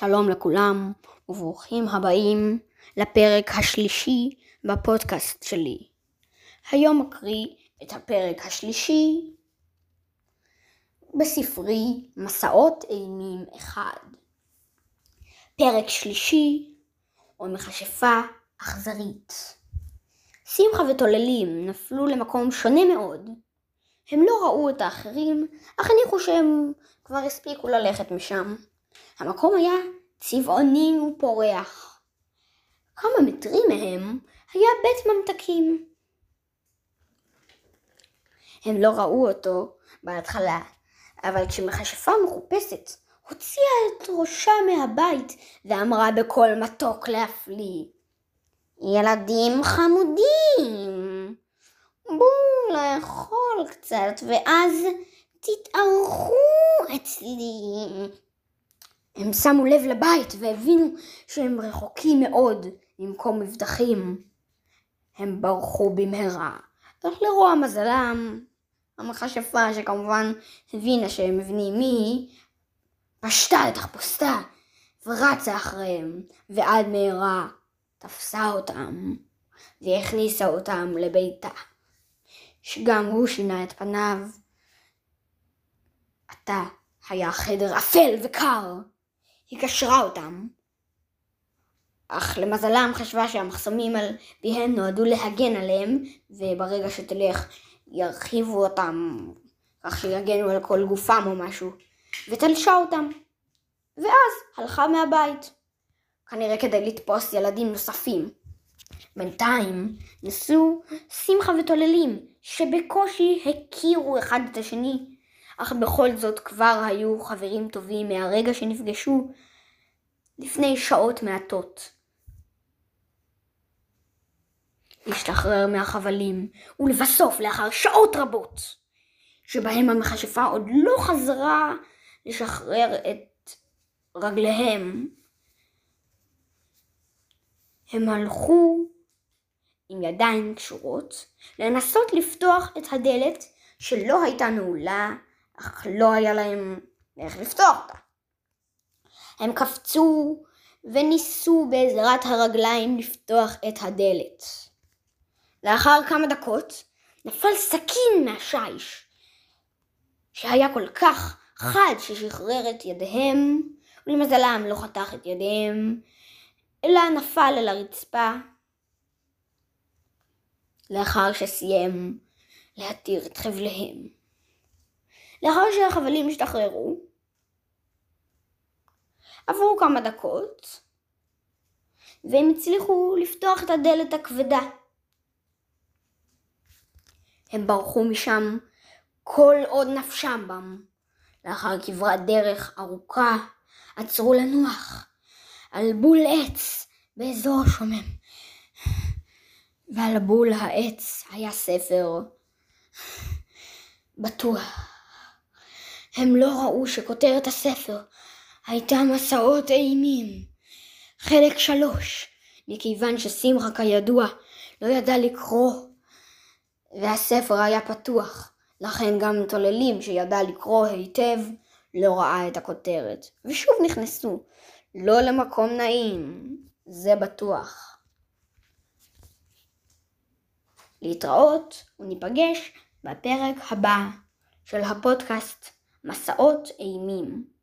שלום לכולם וברוכים הבאים לפרק השלישי בפודקאסט שלי. היום אקריא את הפרק השלישי בספרי מסעות אימים אחד. פרק שלישי או מכשפה אכזרית. שמחה וטוללים נפלו למקום שונה מאוד. הם לא ראו את האחרים, אך הניחו שהם כבר הספיקו ללכת משם. המקום היה צבעוני ופורח. כמה מטרים מהם היה בית ממתקים. הם לא ראו אותו בהתחלה, אבל כשמכשפה מחופשת הוציאה את ראשה מהבית ואמרה בקול מתוק להפליא ילדים חמודים, בואו לאכול קצת ואז תתארחו אצלי. הם שמו לב לבית והבינו שהם רחוקים מאוד ממקום מבטחים. הם ברחו במהרה, אך לרוע מזלם, המכשפה שכמובן הבינה שהם מבינים מי, פשטה את תחפושתה ורצה אחריהם, ועד מהרה תפסה אותם והכניסה אותם לביתה, שגם הוא שינה את פניו. עתה היה חדר אפל וקר. היא קשרה אותם. אך למזלם חשבה שהמחסומים על פיהם נועדו להגן עליהם, וברגע שתלך ירחיבו אותם כך שיגנו על כל גופם או משהו, ותלשה אותם. ואז הלכה מהבית, כנראה כדי לתפוס ילדים נוספים. בינתיים נסו שמחה וטוללים, שבקושי הכירו אחד את השני, אך בכל זאת כבר היו חברים טובים מהרגע שנפגשו לפני שעות מעטות. להשתחרר מהחבלים, ולבסוף לאחר שעות רבות, שבהם המכשפה עוד לא חזרה לשחרר את רגליהם, הם הלכו עם ידיים קשורות לנסות לפתוח את הדלת שלא הייתה נעולה אך לא היה להם איך לפתוח אותה. הם קפצו וניסו בעזרת הרגליים לפתוח את הדלת. לאחר כמה דקות נפל סכין מהשיש, שהיה כל כך חד ששחרר את ידיהם, ולמזלם לא חתך את ידיהם, אלא נפל על הרצפה לאחר שסיים להתיר את חבליהם. לאחר שהחבלים השתחררו, עברו כמה דקות, והם הצליחו לפתוח את הדלת הכבדה. הם ברחו משם כל עוד נפשם בם. לאחר כברת דרך ארוכה, עצרו לנוח על בול עץ באזור שומם. ועל בול העץ היה ספר בטוח. הם לא ראו שכותרת הספר הייתה מסעות אימים. חלק שלוש, מכיוון ששמחה כידוע לא ידע לקרוא והספר היה פתוח, לכן גם מתוללים שידע לקרוא היטב לא ראה את הכותרת, ושוב נכנסו, לא למקום נעים, זה בטוח. להתראות וניפגש בפרק הבא של הפודקאסט מסעות אימים